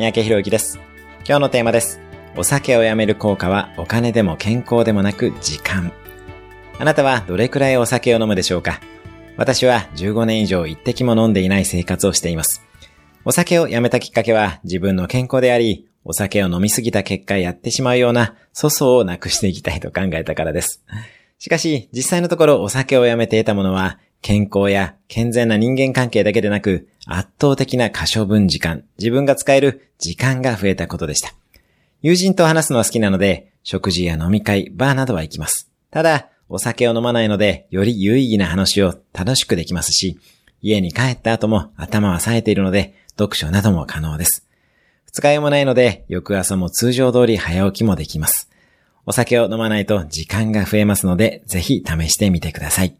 三宅博之です。今日のテーマです。お酒をやめる効果はお金でも健康でもなく時間。あなたはどれくらいお酒を飲むでしょうか？私は15年以上一滴も飲んでいない生活をしています。お酒をやめたきっかけは自分の健康であり、お酒を飲みすぎた結果やってしまうような粗相をなくしていきたいと考えたからです。しかし、実際のところお酒をやめて得たものは、健康や健全な人間関係だけでなく、圧倒的な可処分時間、自分が使える時間が増えたことでした。友人と話すのは好きなので、食事や飲み会、バーなどは行きます。ただ、お酒を飲まないので、より有意義な話を楽しくできますし、家に帰った後も頭は冴えているので、読書なども可能です。二日酔いもないので、翌朝も通常通り早起きもできます。お酒を飲まないと時間が増えますので、ぜひ試してみてください。